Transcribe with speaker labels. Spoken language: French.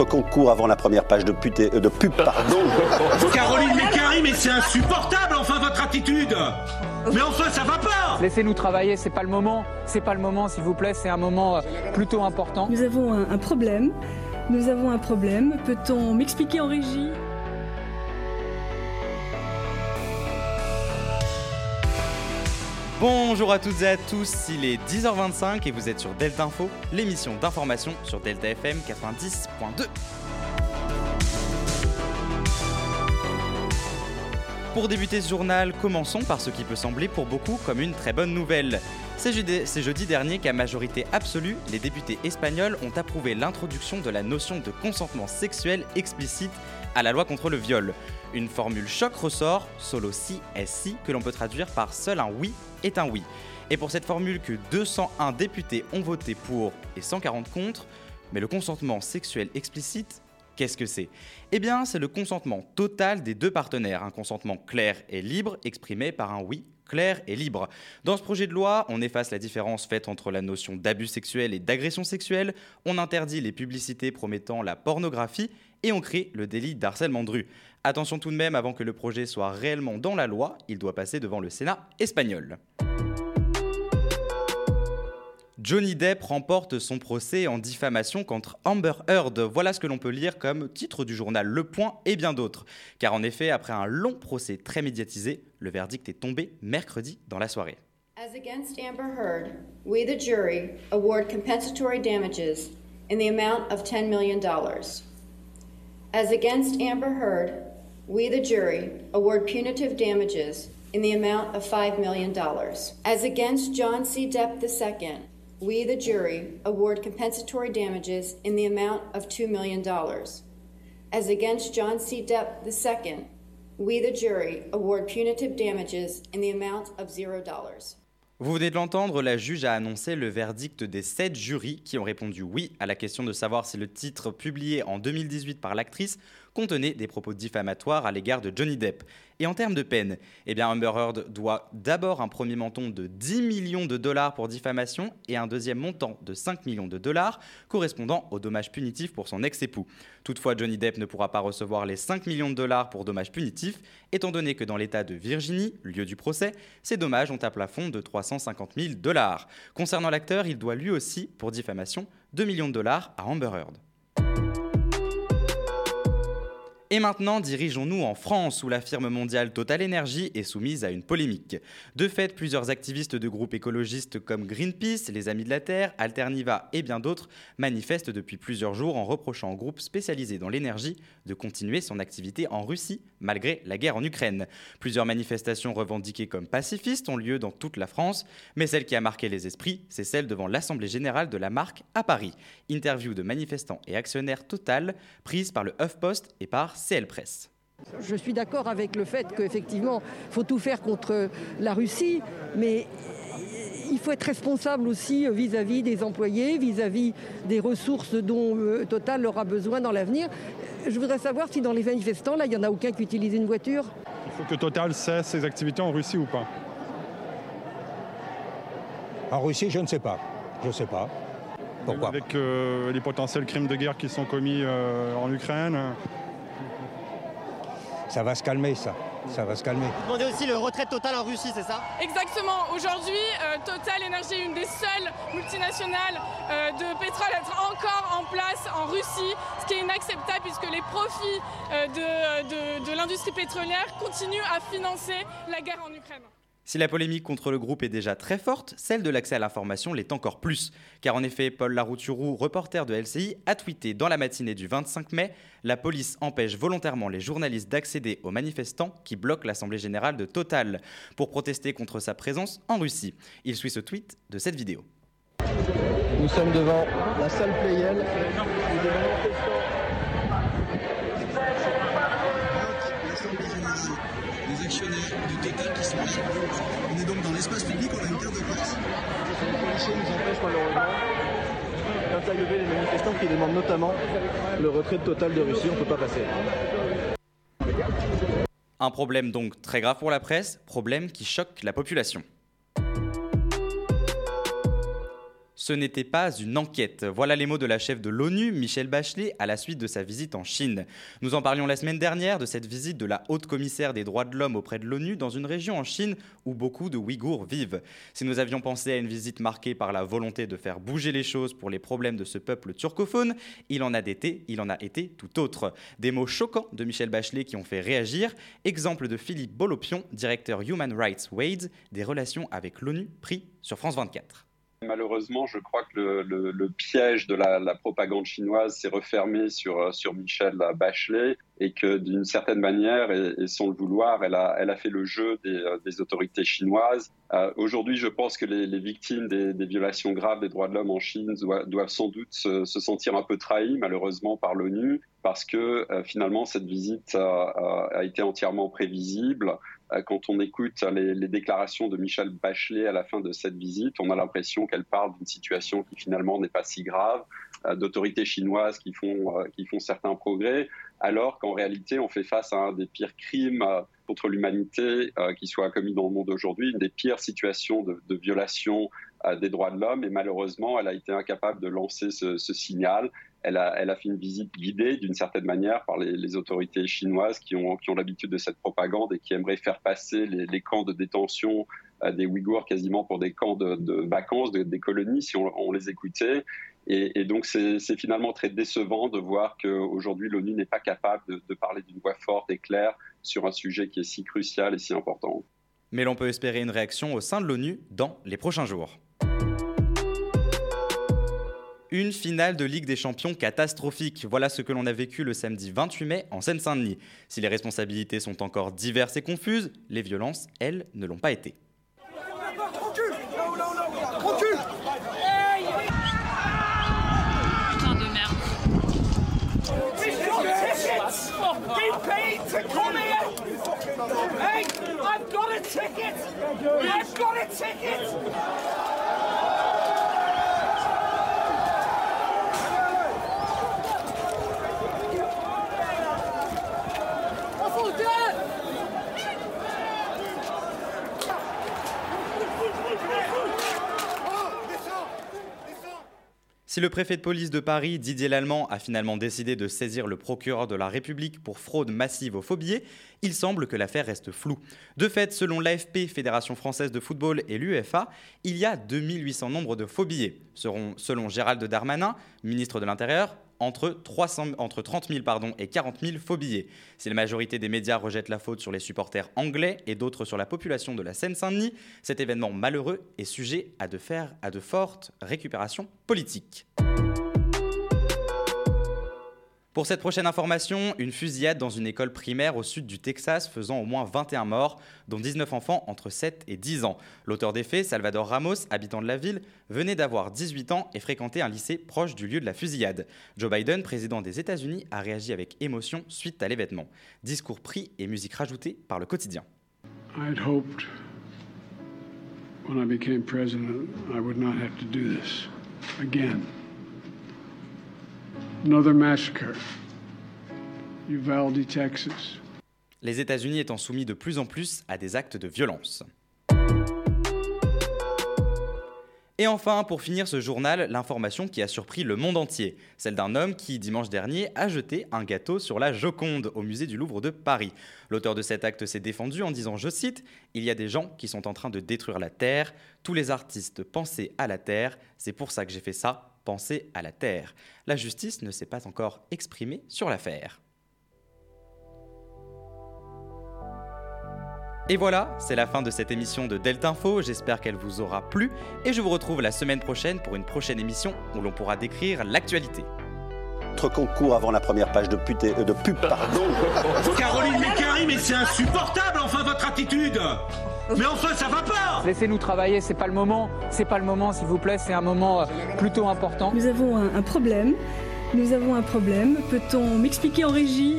Speaker 1: votre concours avant la première page de, pute, de pub. Pardon.
Speaker 2: Caroline Mécari, mais c'est insupportable, enfin, votre attitude Mais enfin, ça va pas
Speaker 3: Laissez-nous travailler, c'est pas le moment. C'est pas le moment, s'il vous plaît, c'est un moment euh, plutôt important.
Speaker 4: Nous avons un, un problème. Nous avons un problème. Peut-on m'expliquer en régie?
Speaker 5: Bonjour à toutes et à tous, il est 10h25 et vous êtes sur Delta Info, l'émission d'information sur Delta FM 90.2. Pour débuter ce journal, commençons par ce qui peut sembler pour beaucoup comme une très bonne nouvelle. C'est jeudi, dernier qu'à majorité absolue, les députés espagnols ont approuvé l'introduction de la notion de consentement sexuel explicite à la loi contre le viol. Une formule choc ressort, solo si est si, que l'on peut traduire par seul un oui est un oui. Et pour cette formule que 201 députés ont voté pour et 140 contre, mais le consentement sexuel explicite, qu'est-ce que c'est? Eh bien, c'est le consentement total des deux partenaires, un consentement clair et libre exprimé par un oui clair et libre. Dans ce projet de loi, on efface la différence faite entre la notion d'abus sexuel et d'agression sexuelle, on interdit les publicités promettant la pornographie et on crée le délit d'harcèlement de rue. Attention tout de même, avant que le projet soit réellement dans la loi, il doit passer devant le Sénat espagnol. Johnny Depp remporte son procès en diffamation contre Amber Heard. Voilà ce que l'on peut lire comme titre du journal Le Point et bien d'autres. Car en effet, après un long procès très médiatisé, le verdict est tombé mercredi dans la soirée.
Speaker 6: As against Amber Heard, we, the jury, award compensatory damages in the amount of $10 million. As against Amber Heard, we, the jury, award punitive damages in the amount of $5 million. As against John C. Depp II, we, the jury, award compensatory damages in the amount of $2 million. As against John C. Depp II, we, the jury, award punitive damages in the amount of $0.
Speaker 5: Vous venez de l'entendre, la juge a annoncé le verdict des sept jurys qui ont répondu oui à la question de savoir si le titre publié en 2018 par l'actrice contenait des propos diffamatoires à l'égard de Johnny Depp. Et en termes de peine, eh bien Amber Heard doit d'abord un premier montant de 10 millions de dollars pour diffamation et un deuxième montant de 5 millions de dollars correspondant aux dommages punitifs pour son ex-époux. Toutefois, Johnny Depp ne pourra pas recevoir les 5 millions de dollars pour dommages punitifs, étant donné que dans l'État de Virginie, lieu du procès, ces dommages ont un plafond de 350 000 dollars. Concernant l'acteur, il doit lui aussi, pour diffamation, 2 millions de dollars à Amber Heard. Et maintenant, dirigeons-nous en France, où la firme mondiale Total Energy est soumise à une polémique. De fait, plusieurs activistes de groupes écologistes comme Greenpeace, les Amis de la Terre, Alterniva et bien d'autres manifestent depuis plusieurs jours en reprochant au groupe spécialisé dans l'énergie de continuer son activité en Russie, malgré la guerre en Ukraine. Plusieurs manifestations revendiquées comme pacifistes ont lieu dans toute la France, mais celle qui a marqué les esprits, c'est celle devant l'Assemblée générale de la marque à Paris. Interview de manifestants et actionnaires Total, prise par le HuffPost et par CL Presse.
Speaker 7: Je suis d'accord avec le fait qu'effectivement, il faut tout faire contre la Russie, mais il faut être responsable aussi vis-à-vis des employés, vis-à-vis des ressources dont euh, Total aura besoin dans l'avenir. Je voudrais savoir si dans les manifestants, là, il n'y en a aucun qui utilise une voiture.
Speaker 8: Il faut que Total cesse ses activités en Russie ou pas?
Speaker 9: En Russie, je ne sais pas. Je ne sais pas. Pourquoi
Speaker 8: Avec euh, les potentiels crimes de guerre qui sont commis euh, en Ukraine.
Speaker 9: Ça va se calmer, ça. Ça va se calmer.
Speaker 10: Vous demandez aussi le retrait de Total en Russie, c'est ça?
Speaker 11: Exactement. Aujourd'hui, euh, Total Energy est une des seules multinationales euh, de pétrole à être encore en place en Russie, ce qui est inacceptable puisque les profits euh, de, de- de l'industrie pétrolière continuent à financer la guerre en Ukraine.
Speaker 5: Si la polémique contre le groupe est déjà très forte, celle de l'accès à l'information l'est encore plus. Car en effet, Paul Larouturou, reporter de LCI, a tweeté dans la matinée du 25 mai La police empêche volontairement les journalistes d'accéder aux manifestants qui bloquent l'Assemblée générale de Total pour protester contre sa présence en Russie. Il suit ce tweet de cette vidéo.
Speaker 12: Nous sommes devant la salle Playel.
Speaker 13: Les On est donc dans l'espace public, on a une carte de
Speaker 12: nous malheureusement d'interviewer les manifestants qui demandent notamment le retrait Total de Russie. On ne peut pas passer.
Speaker 5: Un problème donc très grave pour la presse, problème qui choque la population. Ce n'était pas une enquête. Voilà les mots de la chef de l'ONU, Michel Bachelet, à la suite de sa visite en Chine. Nous en parlions la semaine dernière de cette visite de la haute commissaire des droits de l'homme auprès de l'ONU dans une région en Chine où beaucoup de Ouïghours vivent. Si nous avions pensé à une visite marquée par la volonté de faire bouger les choses pour les problèmes de ce peuple turcophone, il en a été, il en a été tout autre. Des mots choquants de Michel Bachelet qui ont fait réagir. Exemple de Philippe Bolopion, directeur Human Rights Wade, des relations avec l'ONU, pris sur France 24.
Speaker 14: Malheureusement, je crois que le, piège de la, propagande chinoise s'est refermé sur, sur Michel Bachelet et que d'une certaine manière, et, sans le vouloir, elle a, elle a fait le jeu des, des autorités chinoises. Euh, Aujourd'hui, je pense que les, victimes des, violations graves des droits de l'homme en Chine doivent, sans doute se, se, sentir un peu trahies, malheureusement, par l'ONU, parce que euh, finalement, cette visite a, été entièrement prévisible. Euh, quand on écoute les, les, déclarations de Michel Bachelet à la fin de cette visite, on a l'impression qu'elle parle d'une situation qui finalement n'est pas si grave, euh, d'autorités chinoises qui font, euh, qui font certains progrès, alors qu'en réalité, on fait face à un des pires crimes contre l'humanité qui soit commis dans le monde aujourd'hui, une des pires situations de, violation des droits de l'homme. Et malheureusement, elle a été incapable de lancer ce, signal elle a, fait une visite guidée d'une certaine manière par les, autorités chinoises qui ont, l'habitude de cette propagande et qui aimeraient faire passer les, camps de détention euh, des Ouïghours quasiment pour des camps de, vacances, de, des colonies, si on, les écoutait. Et, donc c'est finalement très décevant de voir qu'aujourd'hui l'ONU n'est pas capable de parler d'une voix forte et claire sur un sujet qui est si crucial et si important.
Speaker 5: Mais l'on peut espérer une réaction au sein de l'ONU dans les prochains jours. Une finale de Ligue des Champions catastrophique. Voilà ce que l'on a vécu le samedi 28 mai en Seine-Saint-Denis. Si les responsabilités sont encore diverses et confuses, les violences, elles, ne l'ont pas été.
Speaker 15: Hey, I've got a ticket! I've got a ticket!
Speaker 5: Si le préfet de police de Paris, Didier Lallemand, a finalement décidé de saisir le procureur de la République pour fraude massive au faux il semble que l'affaire reste floue. De fait, selon l'AFP, Fédération française de football, et l'UEFA, il y a 2800 nombres de faux billets. Selon Gérald Darmanin, ministre de l'Intérieur, entre, 300, entre 30 000 pardon, et 40 000 faux billets. Si la majorité des médias rejettent la faute sur les supporters anglais et d'autres sur la population de la Seine-Saint-Denis, cet événement malheureux est sujet à de, faire, à de fortes récupérations politiques. Pour cette prochaine information, une fusillade dans une école primaire au sud du Texas faisant au moins 21 morts, dont 19 enfants entre 7 et 10 ans. L'auteur des faits, Salvador Ramos, habitant de la ville, venait d'avoir 18 ans et fréquentait un lycée proche du lieu de la fusillade. Joe Biden, président des États-Unis, a réagi avec émotion suite à l'événement. Discours pris et musique rajoutée par le quotidien.
Speaker 16: I Massacre. Uvalde, Texas.
Speaker 5: Les États-Unis étant soumis de plus en plus à des actes de violence. Et enfin, pour finir ce journal, l'information qui a surpris le monde entier, celle d'un homme qui, dimanche dernier, a jeté un gâteau sur la Joconde au musée du Louvre de Paris. L'auteur de cet acte s'est défendu en disant, je cite, Il y a des gens qui sont en train de détruire la Terre, tous les artistes pensaient à la Terre, c'est pour ça que j'ai fait ça, penser à la Terre. La justice ne s'est pas encore exprimée sur l'affaire. Et voilà, c'est la fin de cette émission de Delta Info, j'espère qu'elle vous aura plu et je vous retrouve la semaine prochaine pour une prochaine émission où l'on pourra décrire l'actualité.
Speaker 1: Notre concours avant la première page de, pute, euh, de pub, pardon.
Speaker 2: Caroline Mécari, mais c'est insupportable enfin votre attitude mais enfin, ça va pas
Speaker 3: Laissez-nous travailler, c'est pas le moment. C'est pas le moment, s'il vous plaît, c'est un moment euh, plutôt important.
Speaker 4: Nous avons un, un problème. Nous avons un problème. Peut-on m'expliquer en régie?